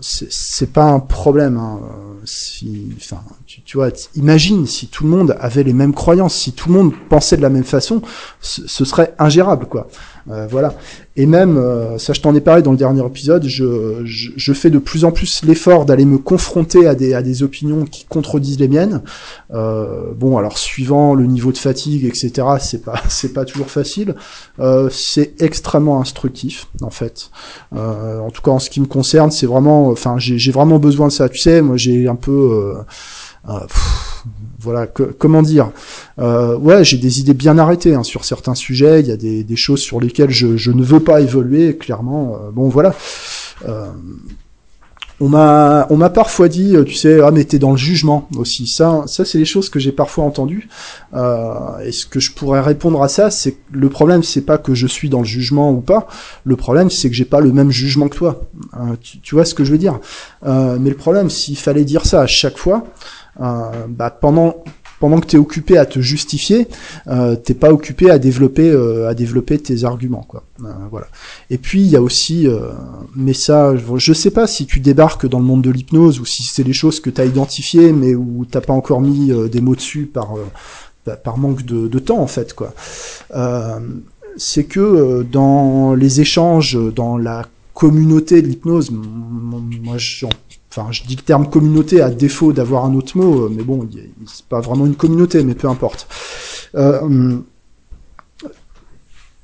c'est pas un problème. Hein. Si, enfin, tu, vois, imagine si tout le monde avait les mêmes croyances, si tout le monde pensait de la même façon, ce, serait ingérable, quoi. Euh, voilà. Et même, euh, ça je t'en ai parlé dans le dernier épisode, je, je, fais de plus en plus l'effort d'aller me confronter à des, à des opinions qui contredisent les miennes. Euh, bon, alors suivant le niveau de fatigue, etc., c'est pas c'est pas toujours facile. c'est extrêmement instructif, en fait. en tout cas, en ce qui me concerne, c'est vraiment, enfin, j'ai vraiment besoin de ça. Tu sais, moi j'ai un peu euh, voilà, comment dire? Euh, Ouais, j'ai des idées bien arrêtées hein, sur certains sujets. Il y a des, des choses sur lesquelles je, je, ne veux pas évoluer. Clairement, euh, bon voilà. Euh, on m'a, on m'a parfois dit, tu sais, ah mais t'es dans le jugement aussi. Ça, ça c'est les choses que j'ai parfois entendues. Euh, et ce que je pourrais répondre à ça, c'est que le problème, c'est pas que je suis dans le jugement ou pas. Le problème, c'est que j'ai pas le même jugement que toi. Tu, tu, vois ce que je veux dire? Mais le problème, s'il fallait dire ça à chaque fois, euh, bah, pendant pendant que tu es occupé à te justifier, euh, t'es pas occupé à développer euh, à développer tes arguments quoi. Euh, voilà. Et puis il y a aussi euh, mais ça je sais pas si tu débarques dans le monde de l'hypnose ou si c'est des choses que tu as identifiées mais où t'as pas encore mis des mots dessus par bah, par manque de, temps en fait quoi. c'est que dans les échanges, dans la communauté de l'hypnose, moi je, enfin je dis le terme communauté à défaut d'avoir un autre mot, mais bon, c'est pas vraiment une communauté, mais peu importe. Euh,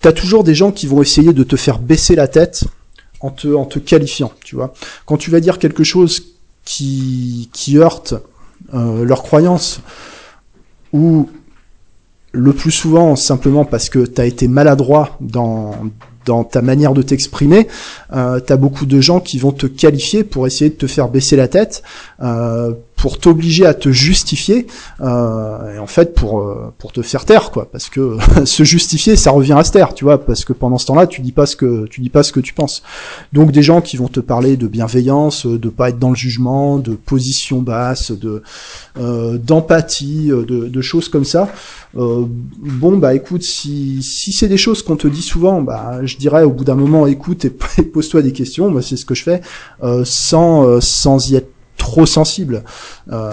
T'as toujours des gens qui vont essayer de te faire baisser la tête en te, en te qualifiant, tu vois. Quand tu vas dire quelque chose qui, qui heurte euh, leurs croyances, ou le plus souvent simplement parce que tu as été maladroit dans, dans ta manière de t'exprimer, euh, tu as beaucoup de gens qui vont te qualifier pour essayer de te faire baisser la tête, euh, pour t'obliger à te justifier euh, et en fait pour euh, pour te faire taire quoi. Parce que se justifier ça revient à se taire tu vois parce que pendant ce temps-là tu dis pas ce que tu dis pas ce que tu penses. Donc des gens qui vont te parler de bienveillance de pas être dans le jugement de position basse de euh, d'empathie euh, de, de, choses comme ça euh, bon bah écoute si si c'est des choses qu'on te dit souvent bah je dirais au bout d'un moment écoute et, pose-toi des questions. Bah, c'est ce que je fais sans sans y être trop sensible. Euh,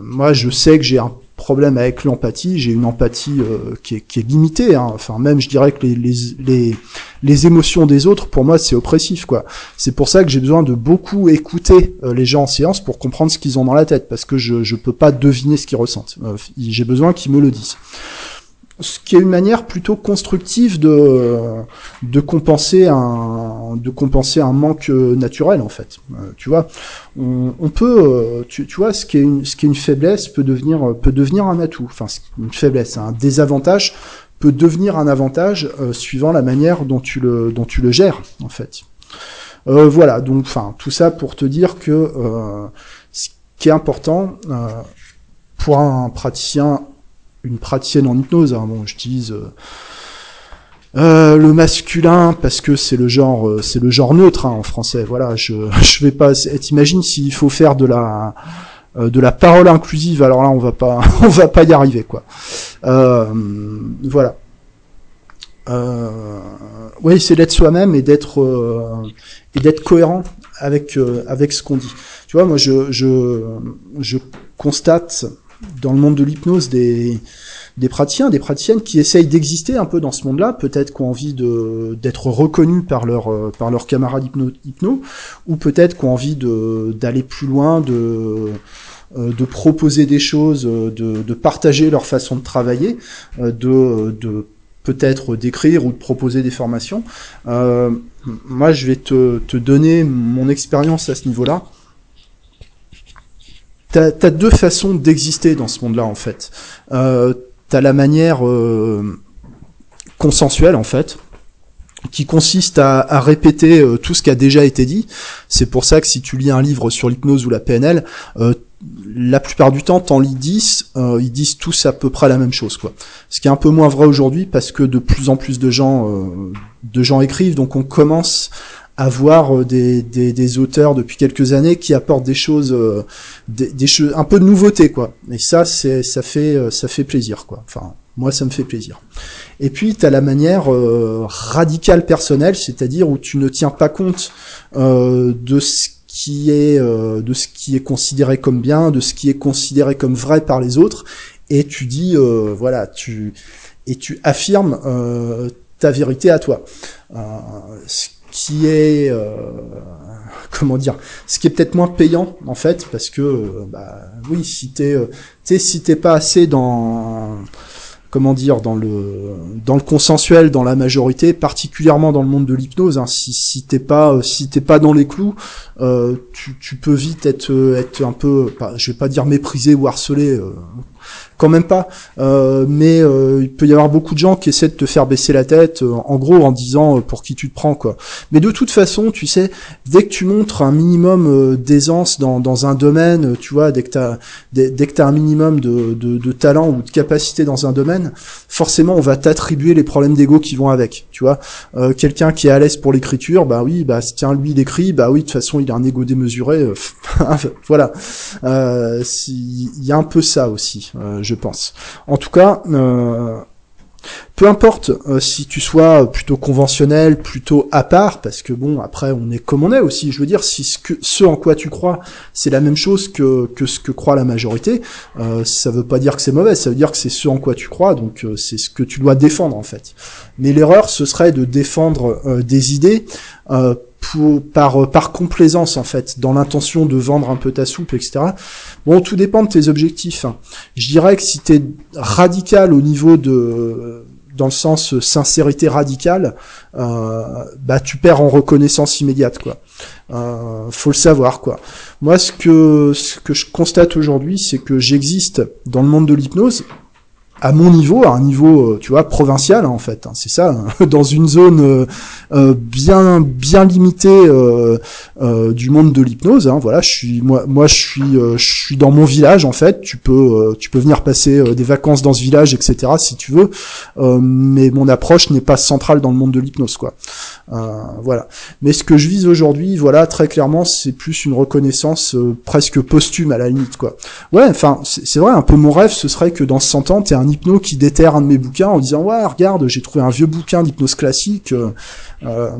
moi, je sais que j'ai un problème avec l'empathie. J'ai une empathie euh, qui, est, qui, est, limitée. Hein. Enfin, même, je dirais que les, les, les, les émotions des autres, pour moi, c'est oppressif. quoi. C'est pour ça que j'ai besoin de beaucoup écouter euh, les gens en séance pour comprendre ce qu'ils ont dans la tête, parce que je ne peux pas deviner ce qu'ils ressentent. j'ai besoin qu'ils me le disent ce qui est une manière plutôt constructive de de compenser un de compenser un manque naturel en fait. Euh, tu vois, on, on peut, euh, tu, tu, vois, ce qui est une ce qui est une faiblesse peut devenir peut devenir un atout. Enfin, une faiblesse, un désavantage peut devenir un avantage euh, suivant la manière dont tu le dont tu le gères en fait. voilà, donc enfin tout ça pour te dire que ce qui est important pour un praticien une praticienne en hypnose. Hein. Bon, j'utilise euh, euh, le masculin parce que c'est le genre, euh, c'est le genre neutre hein, en français. Voilà, je je vais pas. T'imagines s'il faut faire de la de la parole inclusive, alors là on va pas on va pas y arriver quoi. voilà. oui, c'est d'être soi-même et d'être et d'être cohérent avec avec ce qu'on dit. Tu vois, moi je je je constate dans le monde de l'hypnose des, des praticiens, des praticiennes qui essayent d'exister un peu dans ce monde-là, peut-être qui ont envie de d'être reconnus par leur euh, par leurs camarades hypno, hypno ou peut-être qui ont envie de d'aller plus loin, de euh, de proposer des choses, de, de partager leur façon de travailler, euh, de, de peut-être d'écrire ou de proposer des formations. Euh, moi, je vais te, te donner mon expérience à ce niveau-là. T'as as deux façons d'exister dans ce monde-là en fait. Euh, T'as la manière euh, consensuelle en fait, qui consiste à, à répéter euh, tout ce qui a déjà été dit. C'est pour ça que si tu lis un livre sur l'hypnose ou la PNL, euh, la plupart du temps, t'en lis 10, euh, ils disent tous à peu près la même chose, quoi. Ce qui est un peu moins vrai aujourd'hui parce que de plus en plus de gens, de gens écrivent, donc on commence avoir euh, des, des, des, auteurs depuis quelques années qui apportent des choses, euh, des, des, choses, un peu de nouveauté, quoi. Et ça, c'est, ça fait, euh, ça fait plaisir, quoi. Enfin, moi, ça me fait plaisir. Et puis, tu as la manière radicale personnelle, c'est-à-dire où tu ne tiens pas compte de ce qui est, de ce qui est considéré comme bien, de ce qui est considéré comme vrai par les autres, et tu dis, voilà, tu et tu affirmes ta vérité à toi qui est euh, comment dire ce qui est peut-être moins payant en fait parce que euh, bah oui si t'es euh, si t'es pas assez dans comment dire dans le dans le consensuel dans la majorité particulièrement dans le monde de l'hypnose hein, si t'es pas si t'es pas dans les clous tu, tu peux vite être être un peu je vais pas dire méprisé ou harcelé quand même pas. Euh, mais euh, il peut y avoir beaucoup de gens qui essaient de te faire baisser la tête, euh, en gros en disant pour qui tu te prends quoi. Mais de toute façon, tu sais, dès que tu montres un minimum d'aisance dans, dans un domaine, tu vois, dès que t'as dès, que t'as un minimum de, de, de, talent ou de capacité dans un domaine, forcément on va t'attribuer les problèmes d'ego qui vont avec. Tu vois, quelqu'un qui est à l'aise pour l'écriture, bah oui, bah tiens lui il écrit, bah oui de toute façon il a un ego démesuré. voilà, il y a un peu ça aussi je pense. En tout cas, euh, peu importe euh, si tu sois plutôt conventionnel, plutôt à part, parce que bon, après, on est comme on est aussi. Je veux dire, si ce, en quoi tu crois, c'est la même chose que, ce que croit la majorité, euh, ça veut pas dire que c'est mauvais, ça veut dire que c'est ce en quoi tu crois, donc euh, c'est ce que tu dois défendre en fait. Mais l'erreur, ce serait de défendre euh, des idées pour, par, par complaisance en fait, dans l'intention de vendre un peu ta soupe, etc. Bon, tout dépend de tes objectifs. Hein. Je dirais que si tu es radical au niveau de dans le sens sincérité radicale, euh, bah tu perds en reconnaissance immédiate quoi. Euh, faut le savoir quoi. Moi ce que ce que je constate aujourd'hui, c'est que j'existe dans le monde de l'hypnose à mon niveau, à un niveau, euh, tu vois, provincial hein, en fait. Hein, c'est ça, hein, dans une zone euh, euh, bien bien limitée du monde de l'hypnose. voilà, je suis moi moi je suis je suis dans mon village en fait. Tu peux tu peux venir passer des vacances dans ce village, etc. Si tu veux, mais mon approche n'est pas centrale dans le monde de l'hypnose quoi. voilà. Mais ce que je vise aujourd'hui, voilà, très clairement, c'est plus une reconnaissance presque posthume à la limite quoi. Ouais, enfin c'est vrai, un peu mon rêve, ce serait que dans 100 ans, t'es un hypno qui déterre un de mes bouquins en disant ouais regarde j'ai trouvé un vieux bouquin d'hypnose classique euh, euh,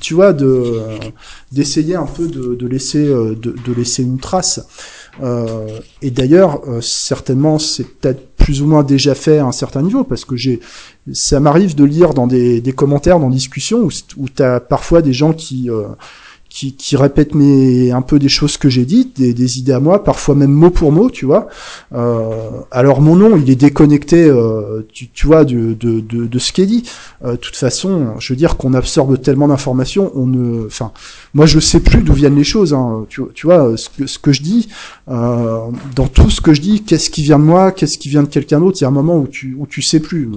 tu vois de d'essayer un peu de, laisser euh, de, laisser une trace. Et d'ailleurs certainement c'est peut-être plus ou moins déjà fait à un certain niveau parce que j'ai ça m'arrive de lire dans des, commentaires dans discussions où, où tu as parfois des gens qui qui, qui répète mes un peu des choses que j'ai dites, des, des, idées à moi, parfois même mot pour mot, tu vois. Euh, alors mon nom, il est déconnecté, euh, tu, tu, vois, de, de, de, de ce qui est dit. Euh, de toute façon, je veux dire qu'on absorbe tellement d'informations, on ne, enfin, moi je sais plus d'où viennent les choses. Hein, tu, vois, ce que, ce que je dis, euh, dans tout ce que je dis, qu'est-ce qui vient de moi, qu'est-ce qui vient de quelqu'un d'autre. Il y a un moment où tu où tu sais plus.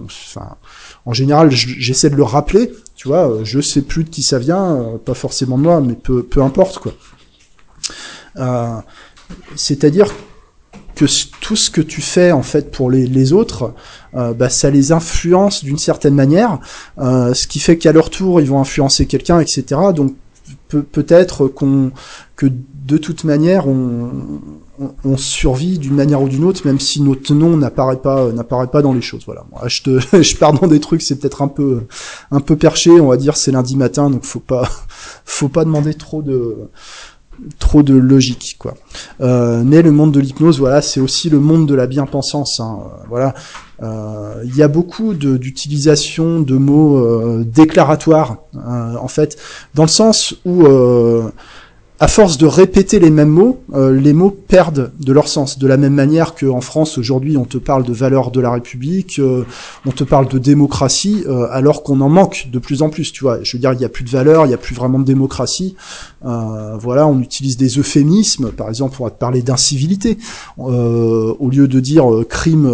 En général, j'essaie de le rappeler, tu vois, euh, je sais plus de qui ça vient, euh, pas forcément de moi, mais peu, peu importe, quoi. Euh, C'est-à-dire que tout ce que tu fais en fait pour les, autres, euh, bah, ça les influence d'une certaine manière, ce qui fait qu'à leur tour ils vont influencer quelqu'un, etc. Donc peut-être qu'on que de toute manière on, survit d'une manière ou d'une autre, même si notre nom n'apparaît pas pas dans les choses. Voilà. Je te je pars dans des trucs, c'est peut-être un peu un peu perché, on va dire c'est lundi matin, donc faut pas faut pas demander trop de trop de logique quoi. Euh, mais le monde de l'hypnose, voilà, c'est aussi le monde de la bien-pensance. Hein. Voilà, euh, il y a beaucoup d'utilisation de, mots euh, déclaratoires en fait, dans le sens où à force de répéter les mêmes mots, euh, les mots perdent de leur sens. De la même manière qu'en France aujourd'hui, on te parle de valeurs de la République, euh, on te parle de démocratie, euh, alors qu'on en manque de plus en plus. Tu vois, je veux dire, il n'y a plus de valeurs, il n'y a plus vraiment de démocratie. voilà, on utilise des euphémismes, par exemple, on va te parler d'incivilité, au lieu de dire crime,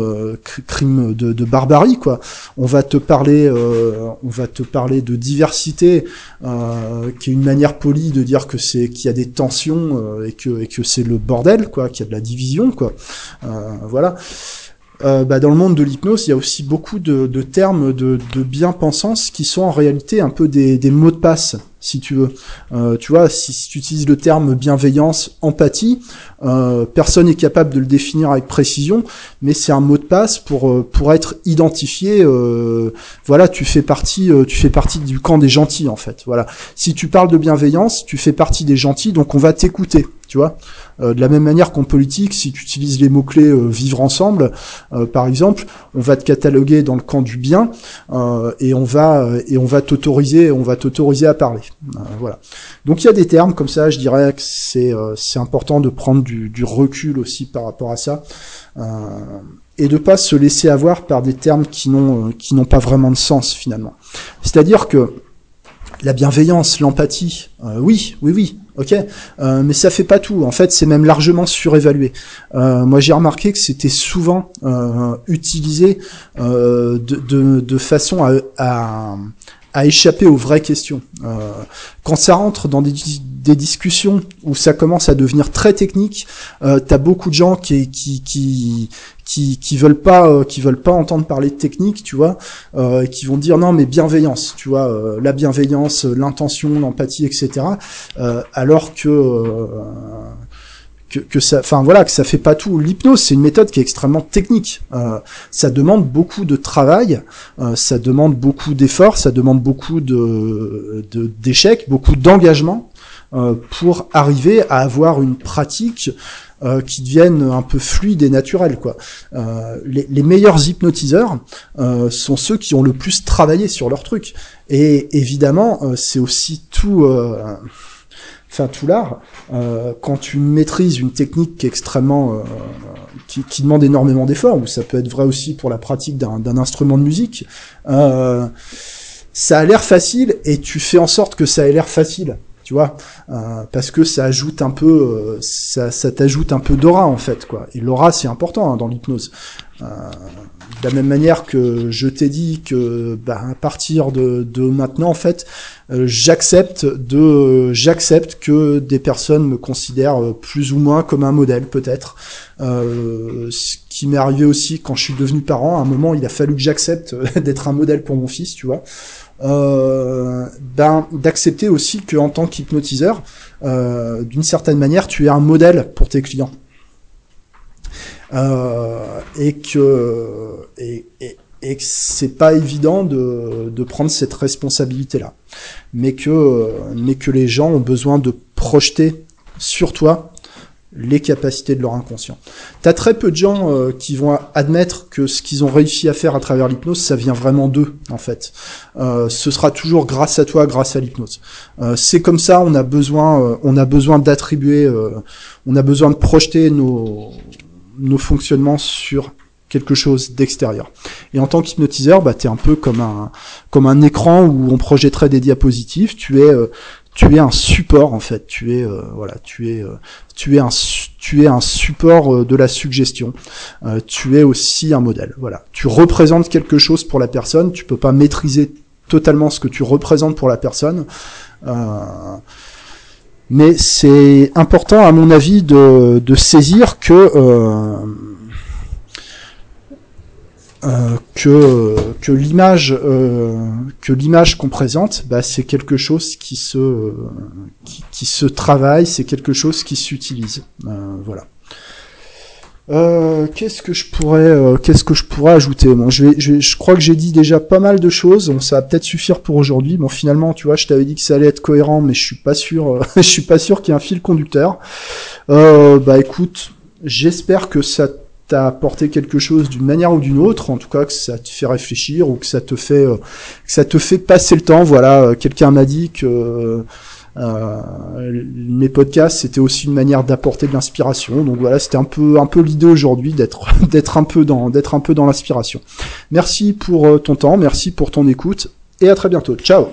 crime de, de, barbarie, quoi. On va te parler, on va te parler de diversité, qui est une manière polie de dire que c'est qu'il y a des tensions euh, et que et que c'est le bordel quoi, qu'il y a de la division quoi. Euh, voilà. Euh, bah, dans le monde de l'hypnose, il y a aussi beaucoup de, de termes de, de bien-pensance qui sont en réalité un peu des, des mots de passe, si tu veux. Euh, tu vois, si, si, tu utilises le terme bienveillance, empathie, euh, personne n'est capable de le définir avec précision, mais c'est un mot de passe pour euh, pour être identifié. Euh, voilà, tu fais partie tu fais partie du camp des gentils en fait. Voilà. Si tu parles de bienveillance, tu fais partie des gentils, donc on va t'écouter. Tu vois. Euh, de la même manière qu'en politique, si tu utilises les mots-clés euh, vivre ensemble, euh, par exemple, on va te cataloguer dans le camp du bien et on va t'autoriser, à parler. voilà. Donc il y a des termes comme ça, je dirais que c'est important de prendre du, du, recul aussi par rapport à ça et de pas se laisser avoir par des termes qui n'ont qui n'ont pas vraiment de sens finalement. C'est-à-dire que la bienveillance, l'empathie, oui, oui, oui, ok euh, mais ça fait pas tout. En fait c'est même largement surévalué. Euh, moi j'ai remarqué que c'était souvent euh, utilisé euh, de, de, de, façon à, à, à, échapper aux vraies questions. Quand ça rentre dans des, des, discussions où ça commence à devenir très technique t'as beaucoup de gens qui, qui, qui, qui qui veulent pas euh, qui veulent pas entendre parler de technique tu vois euh, qui vont dire non mais bienveillance tu vois euh, la bienveillance l'intention l'empathie etc alors que que, que ça, enfin voilà, que ça fait pas tout. L'hypnose, c'est une méthode qui est extrêmement technique. Euh, ça demande beaucoup de travail, euh, ça demande beaucoup d'efforts, ça demande beaucoup de d'échecs, beaucoup d'engagement euh, pour arriver à avoir une pratique euh, qui devienne un peu fluide et naturelle. Quoi. Euh, les, meilleurs hypnotiseurs euh, sont ceux qui ont le plus travaillé sur leur truc. Et évidemment, c'est aussi tout enfin tout l'art, euh, quand tu maîtrises une technique qui est extrêmement, euh, qui, qui, demande énormément d'efforts, ou ça peut être vrai aussi pour la pratique d'un instrument de musique, euh, ça a l'air facile et tu fais en sorte que ça ait l'air facile, tu vois, euh, parce que ça ajoute un peu, euh, ça, ça t'ajoute un peu d'aura en fait, quoi. Et l'aura c'est important hein, dans l'hypnose. Euh, de la même manière que je t'ai dit que bah, à partir de, de maintenant en fait euh, j'accepte de j'accepte que des personnes me considèrent euh, plus ou moins comme un modèle peut-être euh, ce qui m'est arrivé aussi quand je suis devenu parent à un moment il a fallu que j'accepte d'être un modèle pour mon fils tu vois euh, d'accepter aussi que en tant qu'hypnotiseur euh, d'une certaine manière tu es un modèle pour tes clients. Euh, et que et, et, c'est pas évident de, de prendre cette responsabilité là mais que mais que les gens ont besoin de projeter sur toi les capacités de leur inconscient. T'as très peu de gens euh, qui vont admettre que ce qu'ils ont réussi à faire à travers l'hypnose, ça vient vraiment d'eux, en fait. Euh, ce sera toujours grâce à toi, grâce à l'hypnose. Euh, c'est comme ça, on a besoin, euh, on a besoin d'attribuer, euh, on a besoin de projeter nos, nos fonctionnements sur quelque chose d'extérieur. Et en tant qu'hypnotiseur, bah, tu es un peu comme un, comme un écran où on projetterait des diapositives. Tu es, euh, tu es un support en fait. Tu es, euh, voilà, tu es, euh, tu es un, tu es un support euh, de la suggestion. Tu es aussi un modèle. Voilà, tu représentes quelque chose pour la personne. Tu peux pas maîtriser totalement ce que tu représentes pour la personne. mais c'est important, à mon avis, de, de saisir que euh, que que l'image euh, que l'image qu'on présente, bah, c'est quelque chose qui se qui, qui se travaille, c'est quelque chose qui s'utilise. Euh, voilà. qu'est-ce que je pourrais qu'est-ce que je pourrais ajouter? Bon je vais, je, je crois que j'ai dit déjà pas mal de choses bon ça va peut-être suffire pour aujourd'hui bon finalement tu vois je t'avais dit que ça allait être cohérent mais je suis pas sûr je suis pas sûr qu'il y ait un fil conducteur bah écoute j'espère que ça t'as apporté quelque chose d'une manière ou d'une autre, en tout cas que ça te fait réfléchir ou que ça te fait euh, ça te fait passer le temps. Voilà, euh, quelqu'un m'a dit que euh, mes podcasts c'était aussi une manière d'apporter de l'inspiration. Donc voilà, c'était un peu un peu l'idée aujourd'hui d'être d'être un peu dans d'être un peu dans l'inspiration. Merci pour ton temps, merci pour ton écoute et à très bientôt. Ciao.